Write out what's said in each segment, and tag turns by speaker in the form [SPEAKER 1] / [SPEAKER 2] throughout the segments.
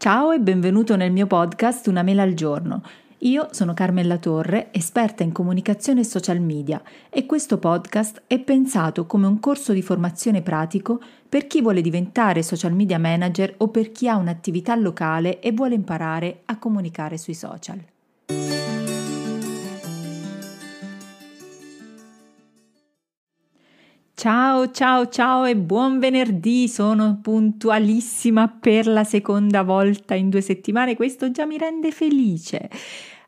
[SPEAKER 1] Ciao e benvenuto nel mio podcast Una mela al giorno. Io sono Carmella Torre, esperta in comunicazione e social media e questo podcast è pensato come un corso di formazione pratico per chi vuole diventare social media manager o per chi ha un'attività locale e vuole imparare a comunicare sui social. Ciao, ciao, ciao e buon venerdì! Sono puntualissima per la seconda volta in due settimane, questo già mi rende felice.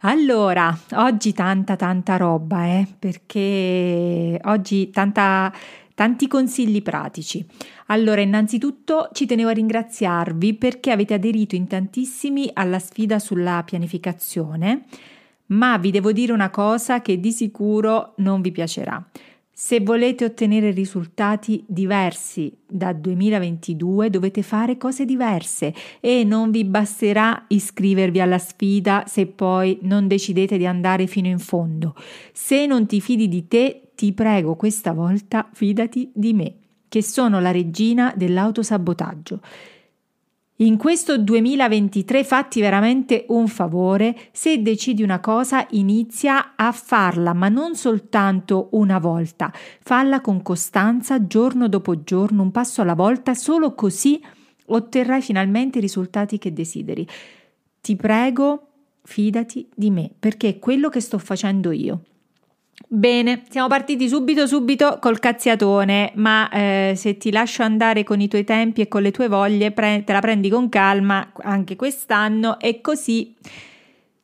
[SPEAKER 1] Allora, oggi tanta tanta roba, eh, perché oggi tanta, tanti consigli pratici. Allora, innanzitutto ci tenevo a ringraziarvi perché avete aderito in tantissimi alla sfida sulla pianificazione, ma vi devo dire una cosa che di sicuro non vi piacerà. Se volete ottenere risultati diversi da 2022 dovete fare cose diverse e non vi basterà iscrivervi alla sfida se poi non decidete di andare fino in fondo. Se non ti fidi di te, ti prego questa volta fidati di me, che sono la regina dell'autosabotaggio. In questo 2023 fatti veramente un favore, se decidi una cosa inizia a farla, ma non soltanto una volta, falla con costanza giorno dopo giorno, un passo alla volta, solo così otterrai finalmente i risultati che desideri. Ti prego, fidati di me, perché è quello che sto facendo io. Bene, siamo partiti subito subito col cazziatone, ma eh, se ti lascio andare con i tuoi tempi e con le tue voglie, pre- te la prendi con calma anche quest'anno e così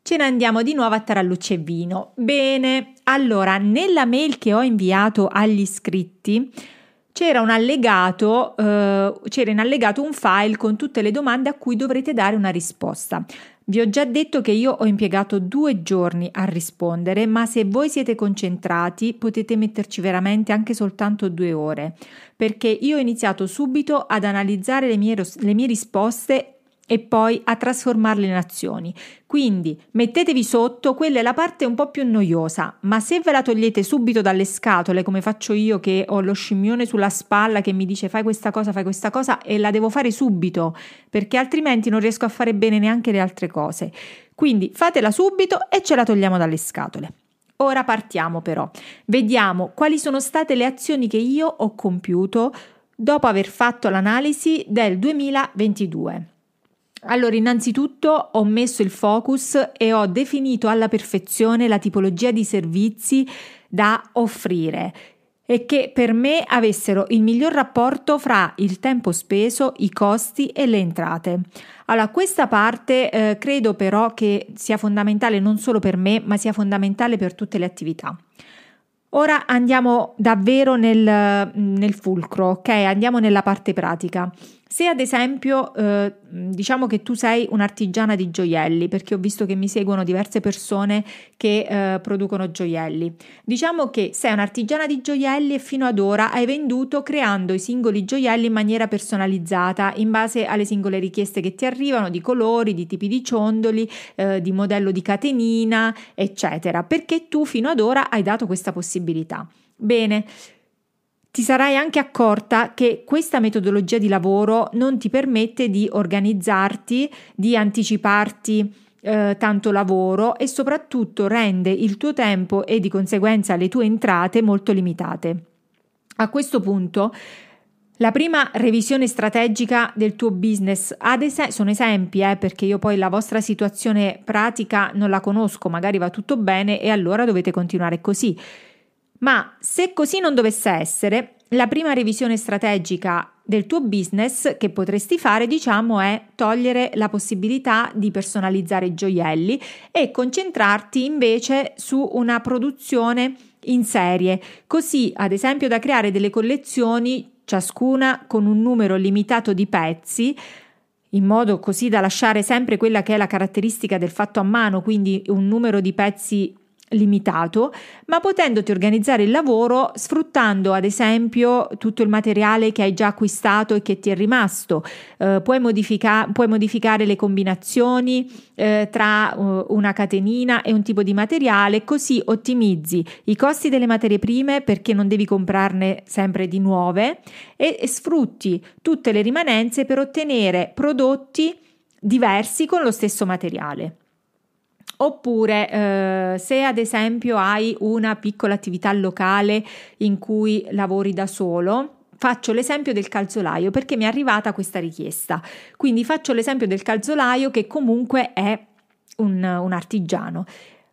[SPEAKER 1] ce ne andiamo di nuovo a Tarallucce e Vino. Bene, allora, nella mail che ho inviato agli iscritti c'era un allegato, eh, c'era in allegato un file con tutte le domande a cui dovrete dare una risposta. Vi ho già detto che io ho impiegato due giorni a rispondere, ma se voi siete concentrati potete metterci veramente anche soltanto due ore, perché io ho iniziato subito ad analizzare le mie, le mie risposte e poi a trasformarle in azioni. Quindi mettetevi sotto, quella è la parte un po' più noiosa, ma se ve la togliete subito dalle scatole, come faccio io che ho lo scimmione sulla spalla che mi dice fai questa cosa, fai questa cosa e la devo fare subito, perché altrimenti non riesco a fare bene neanche le altre cose. Quindi fatela subito e ce la togliamo dalle scatole. Ora partiamo però, vediamo quali sono state le azioni che io ho compiuto dopo aver fatto l'analisi del 2022. Allora, innanzitutto ho messo il focus e ho definito alla perfezione la tipologia di servizi da offrire e che per me avessero il miglior rapporto fra il tempo speso, i costi e le entrate. Allora, questa parte eh, credo però che sia fondamentale non solo per me, ma sia fondamentale per tutte le attività. Ora andiamo davvero nel, nel fulcro, ok? Andiamo nella parte pratica. Se ad esempio eh, diciamo che tu sei un'artigiana di gioielli, perché ho visto che mi seguono diverse persone che eh, producono gioielli, diciamo che sei un'artigiana di gioielli e fino ad ora hai venduto creando i singoli gioielli in maniera personalizzata in base alle singole richieste che ti arrivano di colori, di tipi di ciondoli, eh, di modello di catenina, eccetera, perché tu fino ad ora hai dato questa possibilità. Bene, ti sarai anche accorta che questa metodologia di lavoro non ti permette di organizzarti, di anticiparti eh, tanto lavoro e soprattutto rende il tuo tempo e di conseguenza le tue entrate molto limitate. A questo punto la prima revisione strategica del tuo business, ad es- sono esempi eh, perché io poi la vostra situazione pratica non la conosco, magari va tutto bene e allora dovete continuare così. Ma se così non dovesse essere, la prima revisione strategica del tuo business che potresti fare, diciamo, è togliere la possibilità di personalizzare i gioielli e concentrarti invece su una produzione in serie, così ad esempio da creare delle collezioni, ciascuna con un numero limitato di pezzi, in modo così da lasciare sempre quella che è la caratteristica del fatto a mano, quindi un numero di pezzi limitato, ma potendoti organizzare il lavoro sfruttando ad esempio tutto il materiale che hai già acquistato e che ti è rimasto. Eh, puoi, modifica- puoi, modificare le combinazioni eh, tra uh, una catenina e un tipo di materiale, così ottimizzi i costi delle materie prime perché non devi comprarne sempre di nuove e, e sfrutti tutte le rimanenze per ottenere prodotti diversi con lo stesso materiale. Oppure eh, se ad esempio hai una piccola attività locale in cui lavori da solo, Faccio l'esempio del calzolaio perché mi è arrivata questa richiesta. Quindi faccio l'esempio del calzolaio che comunque è un, un artigiano.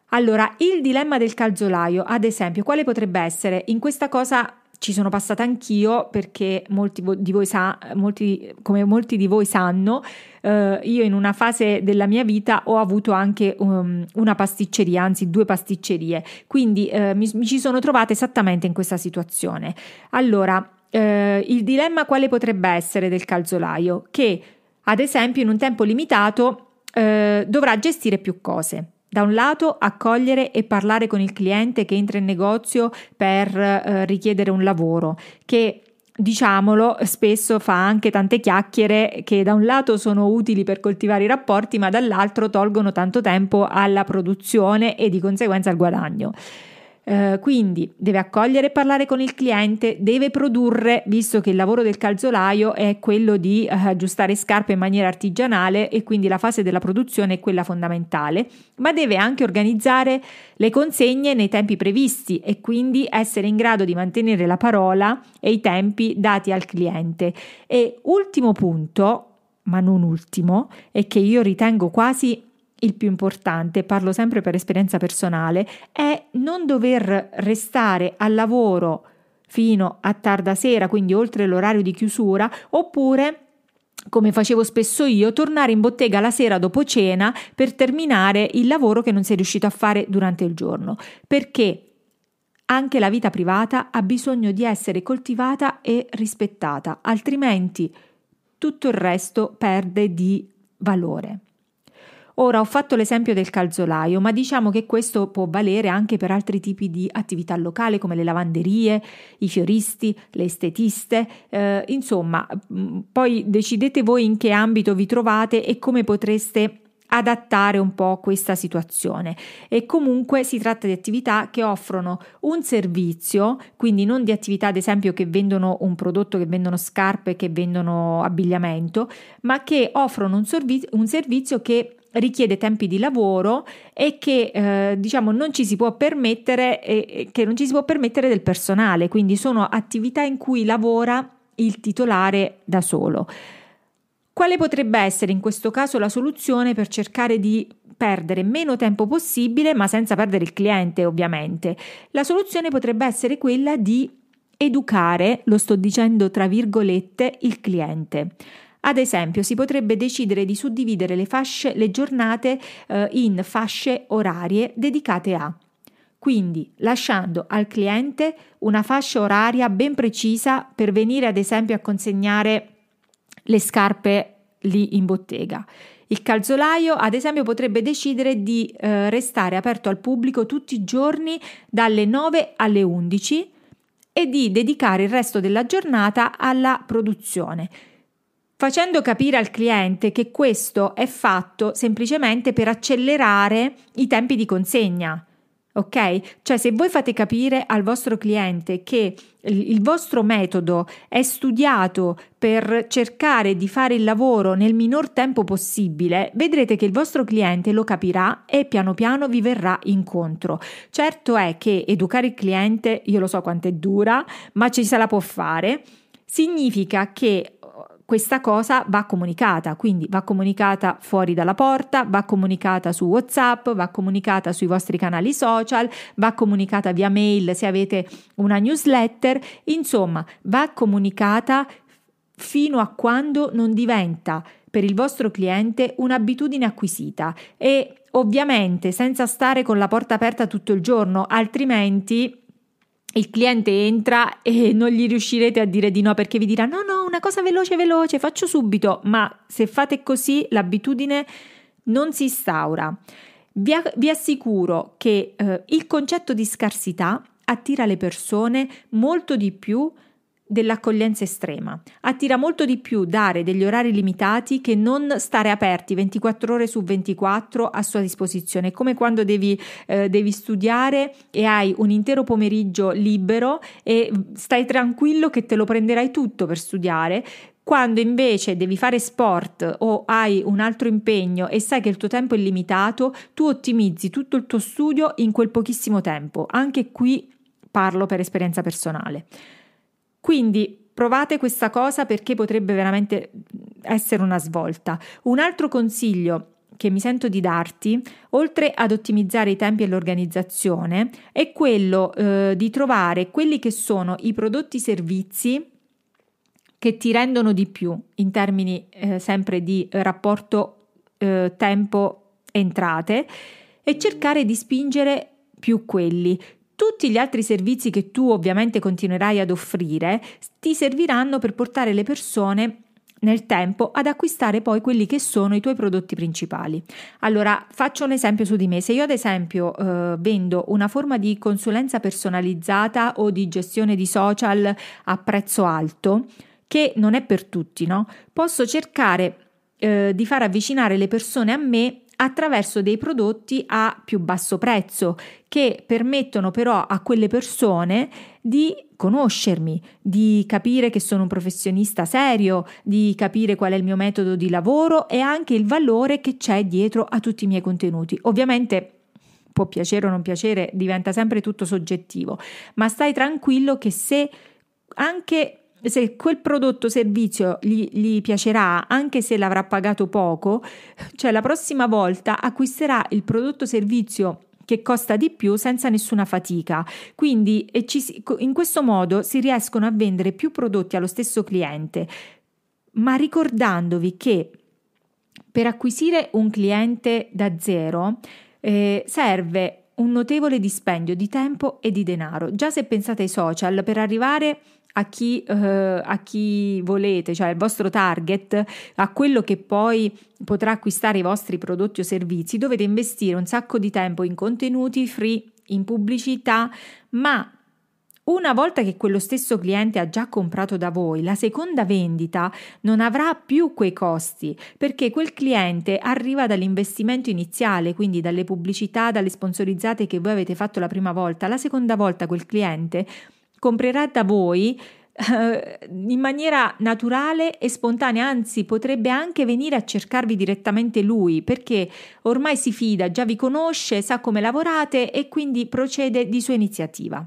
[SPEAKER 1] Allora, il dilemma del calzolaio, ad esempio, quale potrebbe essere? In questa cosa ci sono passata anch'io perché molti di voi sa, molti, come molti di voi sanno, eh, io in una fase della mia vita ho avuto anche um, una pasticceria, anzi due pasticcerie, quindi eh, mi, mi ci sono trovata esattamente in questa situazione. Allora, eh, il dilemma quale potrebbe essere del calzolaio? Che ad esempio in un tempo limitato eh, dovrà gestire più cose. Da un lato accogliere e parlare con il cliente che entra in negozio per eh, richiedere un lavoro, che diciamolo, spesso fa anche tante chiacchiere che da un lato sono utili per coltivare i rapporti, ma dall'altro tolgono tanto tempo alla produzione e di conseguenza al guadagno. Eh, quindi deve accogliere e parlare con il cliente, deve produrre, visto che il lavoro del calzolaio è quello di eh, aggiustare scarpe in maniera artigianale e quindi la fase della produzione è quella fondamentale, ma deve anche organizzare le consegne nei tempi previsti e quindi essere in grado di mantenere la parola e i tempi dati al cliente. E ultimo punto, ma non ultimo, e che io ritengo quasi il più importante, parlo sempre per esperienza personale, è non dover restare al lavoro fino a tarda sera, quindi oltre l'orario di chiusura, oppure come facevo spesso io, tornare in bottega la sera dopo cena per terminare il lavoro che non sei riuscito a fare durante il giorno, perché anche la vita privata ha bisogno di essere coltivata e rispettata, altrimenti tutto il resto perde di valore. Ora ho fatto l'esempio del calzolaio, ma diciamo che questo può valere anche per altri tipi di attività locali come le lavanderie, i fioristi, le estetiste, eh, insomma, mm, poi decidete voi in che ambito vi trovate e come potreste adattare un po' questa situazione. E comunque si tratta di attività che offrono un servizio quindi non di attività ad esempio che vendono un prodotto che vendono scarpe che vendono abbigliamento ma che offrono un, servizio, un servizio che richiede tempi di lavoro e che eh, diciamo non ci si può permettere eh, che non ci si può permettere del personale, quindi sono attività in cui lavora il titolare da solo. Quale potrebbe essere in questo caso la soluzione per cercare di perdere meno tempo possibile, ma senza perdere il cliente, ovviamente? La soluzione potrebbe essere quella di educare, lo sto dicendo tra virgolette, il cliente. Ad esempio, si potrebbe decidere di suddividere le, fasce, le giornate eh, in fasce orarie dedicate a. Quindi lasciando al cliente una fascia oraria ben precisa per venire ad esempio a consegnare le scarpe lì in bottega. Il calzolaio, ad esempio, potrebbe decidere di eh, restare aperto al pubblico tutti i giorni dalle 9 alle 11 e di dedicare il resto della giornata alla produzione facendo capire al cliente che questo è fatto semplicemente per accelerare i tempi di consegna. Ok? Cioè se voi fate capire al vostro cliente che il vostro metodo è studiato per cercare di fare il lavoro nel minor tempo possibile, vedrete che il vostro cliente lo capirà e piano piano vi verrà incontro. Certo è che educare il cliente, io lo so quanto è dura, ma ci se la può fare. Significa che questa cosa va comunicata, quindi va comunicata fuori dalla porta, va comunicata su WhatsApp, va comunicata sui vostri canali social, va comunicata via mail se avete una newsletter, insomma, va comunicata fino a quando non diventa per il vostro cliente un'abitudine acquisita e ovviamente senza stare con la porta aperta tutto il giorno, altrimenti il cliente entra e non gli riuscirete a dire di no perché vi dirà no no una cosa veloce veloce faccio subito. Ma se fate così l'abitudine non si instaura. Vi, vi assicuro che eh, il concetto di scarsità attira le persone molto di più dell'accoglienza estrema. Attira molto di più dare degli orari limitati che non stare aperti 24 ore su 24 a sua disposizione. Come quando devi, eh, devi studiare e hai un intero pomeriggio libero e stai tranquillo che te lo prenderai tutto per studiare Quando invece devi fare sport o hai un altro impegno e sai che il tuo tempo è limitato, tu ottimizzi tutto il tuo studio in quel pochissimo tempo. Anche qui parlo per esperienza personale. Quindi provate questa cosa perché potrebbe veramente essere una svolta. Un altro consiglio che mi sento di darti, oltre ad ottimizzare i tempi e l'organizzazione, è quello eh, di trovare quelli che sono i prodotti servizi che ti rendono di più in termini eh, sempre di rapporto eh, tempo-entrate e cercare di spingere più quelli. Tutti gli altri servizi che tu ovviamente continuerai ad offrire ti serviranno per portare le persone nel tempo ad acquistare poi quelli che sono i tuoi prodotti principali. Allora, faccio un esempio su di me. Se io ad esempio eh, vendo una forma di consulenza personalizzata o di gestione di social a prezzo alto, che non è per tutti, no? Posso cercare eh, di far avvicinare le persone a me attraverso dei prodotti a più basso prezzo che permettono però a quelle persone di conoscermi, di capire che sono un professionista serio, di capire qual è il mio metodo di lavoro e anche il valore che c'è dietro a tutti i miei contenuti. Ovviamente può piacere o non piacere, diventa sempre tutto soggettivo, ma stai tranquillo che se anche se quel prodotto o servizio gli, gli, piacerà, anche se l'avrà pagato poco, cioè la prossima volta acquisterà il prodotto o servizio che costa di più senza nessuna fatica. Quindi ci, in questo modo si riescono a vendere più prodotti allo stesso cliente, ma ricordandovi che per acquisire un cliente da zero eh, serve un notevole dispendio di tempo e di denaro. Già se pensate ai social, per arrivare a chi, uh, a chi volete, cioè il vostro target, a quello che poi potrà acquistare i vostri prodotti o servizi, dovete investire un sacco di tempo in contenuti free, in pubblicità, ma una volta che quello stesso cliente ha già comprato da voi, la seconda vendita non avrà più quei costi perché quel cliente arriva dall'investimento iniziale, quindi dalle pubblicità, dalle sponsorizzate che voi avete fatto la prima volta. La seconda volta quel cliente comprerà da voi eh, in maniera naturale e spontanea, anzi potrebbe anche venire a cercarvi direttamente lui perché ormai si fida, già vi conosce, sa come lavorate e quindi procede di sua iniziativa.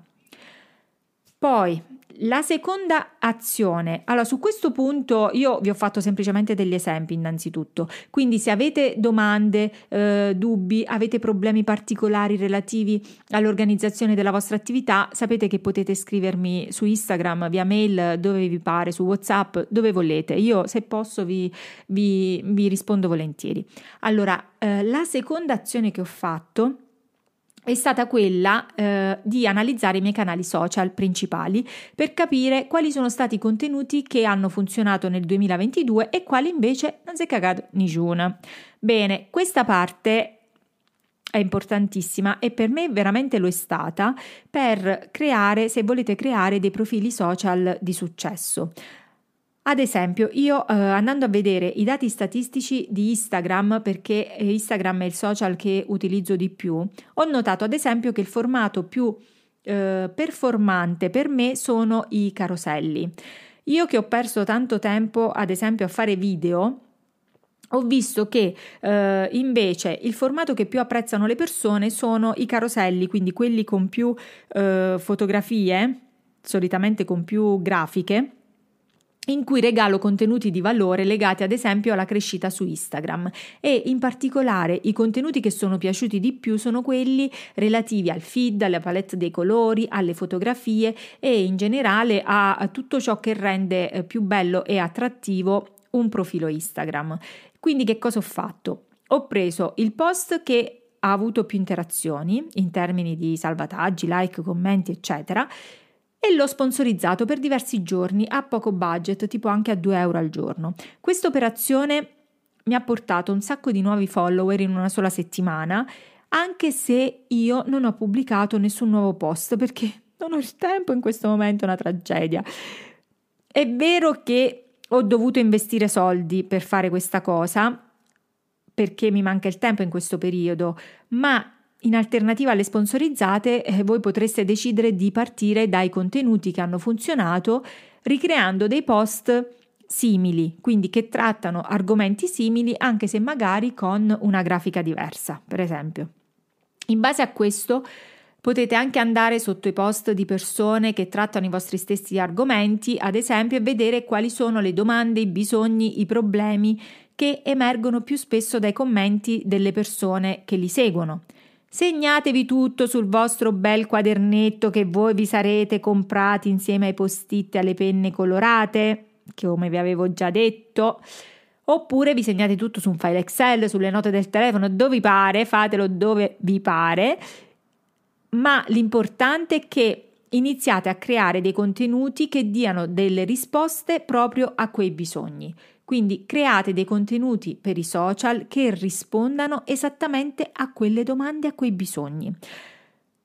[SPEAKER 1] Poi la seconda azione, allora su questo punto io vi ho fatto semplicemente degli esempi innanzitutto, quindi se avete domande, eh, dubbi, avete problemi particolari relativi all'organizzazione della vostra attività, sapete che potete scrivermi su Instagram, via mail, dove vi pare, su Whatsapp, dove volete. Io se posso vi, vi, vi rispondo volentieri. Allora, eh, la seconda azione che ho fatto è stata quella eh, di analizzare i miei canali social principali per capire quali sono stati i contenuti che hanno funzionato nel 2022 e quali invece non si è cagato nessuno. Bene, questa parte è importantissima e per me veramente lo è stata per creare, se volete creare dei profili social di successo. Ad esempio, io eh, andando a vedere i dati statistici di Instagram, perché Instagram è il social che utilizzo di più, ho notato ad esempio che il formato più eh, performante per me sono i caroselli. Io che ho perso tanto tempo, ad esempio, a fare video, ho visto che eh, invece il formato che più apprezzano le persone sono i caroselli, quindi quelli con più eh, fotografie, solitamente con più grafiche in cui regalo contenuti di valore legati ad esempio alla crescita su Instagram e in particolare i contenuti che sono piaciuti di più sono quelli relativi al feed, alla palette dei colori, alle fotografie e in generale a, tutto ciò che rende eh, più bello e attrattivo un profilo Instagram. Quindi che cosa ho fatto? Ho preso il post che ha avuto più interazioni in termini di salvataggi, like, commenti, eccetera e l'ho sponsorizzato per diversi giorni a poco budget, tipo anche a 2 euro al giorno. Questa operazione mi ha portato un sacco di nuovi follower in una sola settimana, anche se io non ho pubblicato nessun nuovo post perché non ho il tempo in questo momento, è una tragedia. È vero che ho dovuto investire soldi per fare questa cosa, perché mi manca il tempo in questo periodo, ma in alternativa alle sponsorizzate, eh, voi potreste decidere di partire dai contenuti che hanno funzionato, ricreando dei post simili, quindi che trattano argomenti simili anche se magari con una grafica diversa, per esempio. In base a questo Potete anche andare sotto i post di persone che trattano i vostri stessi argomenti, ad esempio, e vedere quali sono le domande, i bisogni, i problemi che emergono più spesso dai commenti delle persone che li seguono. Segnatevi tutto sul vostro bel quadernetto che voi vi sarete comprati insieme ai post-it e alle penne colorate, come vi avevo già detto. Oppure vi segnate tutto su un file Excel, sulle note del telefono, dove vi pare, fatelo dove vi pare, ma l'importante è che iniziate a creare dei contenuti che diano delle risposte proprio a quei bisogni. Quindi create dei contenuti per i social che rispondano esattamente a quelle domande, a quei bisogni.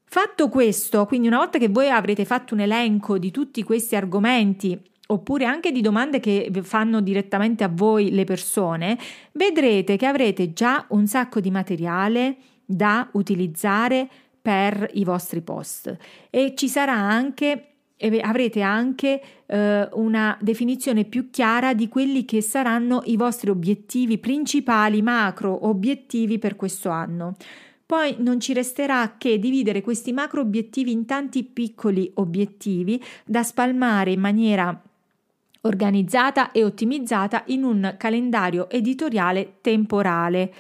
[SPEAKER 1] Fatto questo, quindi una volta che voi avrete fatto un elenco di tutti questi argomenti oppure anche di domande che fanno direttamente a voi le persone, vedrete che avrete già un sacco di materiale da utilizzare per i vostri post e ci sarà anche avrete anche eh, una definizione più chiara di quelli che saranno i vostri obiettivi principali, macro obiettivi per questo anno. Poi non ci resterà che dividere questi macro obiettivi in tanti piccoli obiettivi da spalmare in maniera organizzata e ottimizzata in un calendario editoriale temporale.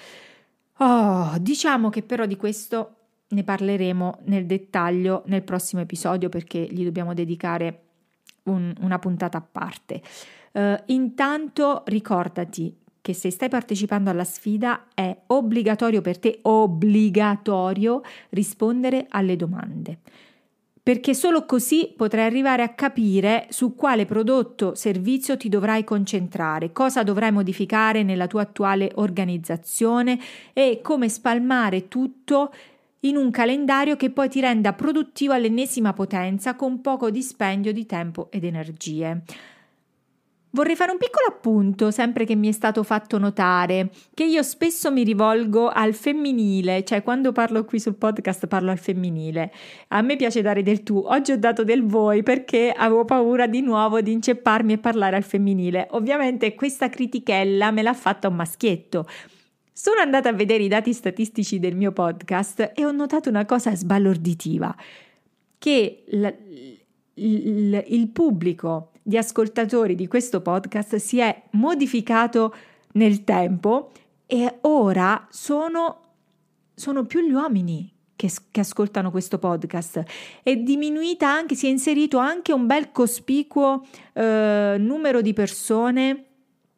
[SPEAKER 1] Oh, diciamo che però di questo ne parleremo nel dettaglio nel prossimo episodio perché gli dobbiamo dedicare un, una puntata a parte. Uh, intanto ricordati che se stai partecipando alla sfida è obbligatorio per te, obbligatorio rispondere alle domande. Perché solo così potrai arrivare a capire su quale prodotto servizio ti dovrai concentrare, cosa dovrai modificare nella tua attuale organizzazione e come spalmare tutto in un calendario che poi ti renda produttivo all'ennesima potenza con poco dispendio di tempo ed energie. Vorrei fare un piccolo appunto, sempre che mi è stato fatto notare, che io spesso mi rivolgo al femminile, cioè quando parlo qui sul podcast parlo al femminile. A me piace dare del tu, oggi ho dato del voi perché avevo paura di nuovo di incepparmi e parlare al femminile. Ovviamente questa critichella me l'ha fatta un maschietto. Sono andata a vedere i dati statistici del mio podcast e ho notato una cosa sbalorditiva, che la, il, il pubblico di ascoltatori di questo podcast si è modificato nel tempo e ora sono, sono più gli uomini che, che, ascoltano questo podcast. È diminuita anche, si è inserito anche un bel cospicuo eh, numero di persone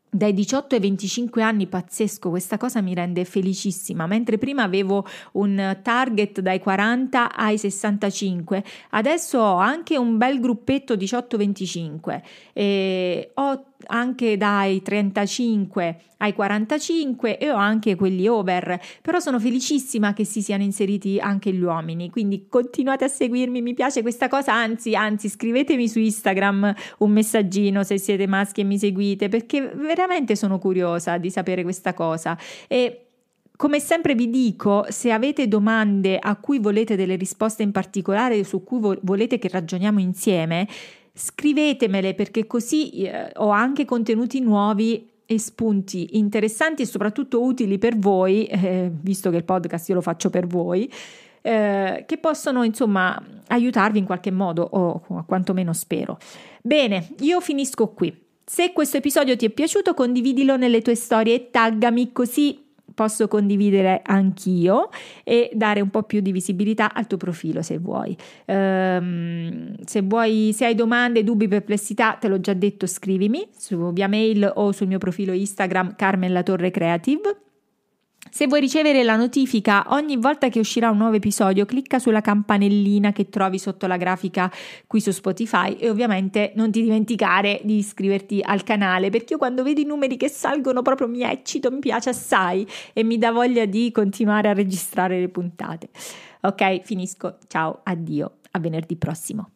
[SPEAKER 1] dai 18 ai 25 anni pazzesco, questa cosa mi rende felicissima, mentre prima avevo un target dai 40 ai 65, adesso ho anche un bel gruppetto 18-25 e ho anche dai 35 ai 45 e ho anche quelli over, però sono felicissima che si siano inseriti anche gli uomini, quindi continuate a seguirmi, mi piace questa cosa, anzi, anzi scrivetemi su Instagram un messaggino se siete maschi e mi seguite, perché veramente sono curiosa di sapere questa cosa. E come sempre vi dico, se avete domande a cui volete delle risposte in particolare, su cui vo- volete che ragioniamo insieme, scrivetemele perché così eh, ho anche contenuti nuovi e spunti interessanti e soprattutto utili per voi, eh, visto che il podcast io lo faccio per voi, eh, che possono insomma aiutarvi in qualche modo o quantomeno spero. Bene, io finisco qui. Se questo episodio ti è piaciuto condividilo nelle tue storie e taggami così posso condividere anch'io e dare un po' più di visibilità al tuo profilo se vuoi. Um, se vuoi, se hai domande, dubbi, perplessità, te l'ho già detto, scrivimi su, via mail o sul mio profilo Instagram Carmen La Torre Creative. Se vuoi ricevere la notifica ogni volta che uscirà un nuovo episodio, clicca sulla campanellina che trovi sotto la grafica qui su Spotify e ovviamente non ti dimenticare di iscriverti al canale perché io quando vedo i numeri che salgono proprio mi eccito, mi piace assai e mi dà voglia di continuare a registrare le puntate. Ok, finisco. Ciao, addio, a venerdì prossimo.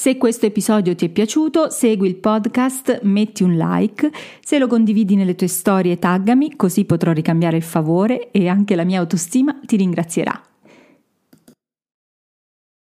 [SPEAKER 1] Se questo episodio ti è piaciuto, segui il podcast, metti un like, se lo condividi nelle tue storie taggami, così potrò ricambiare il favore e anche la mia autostima ti ringrazierà.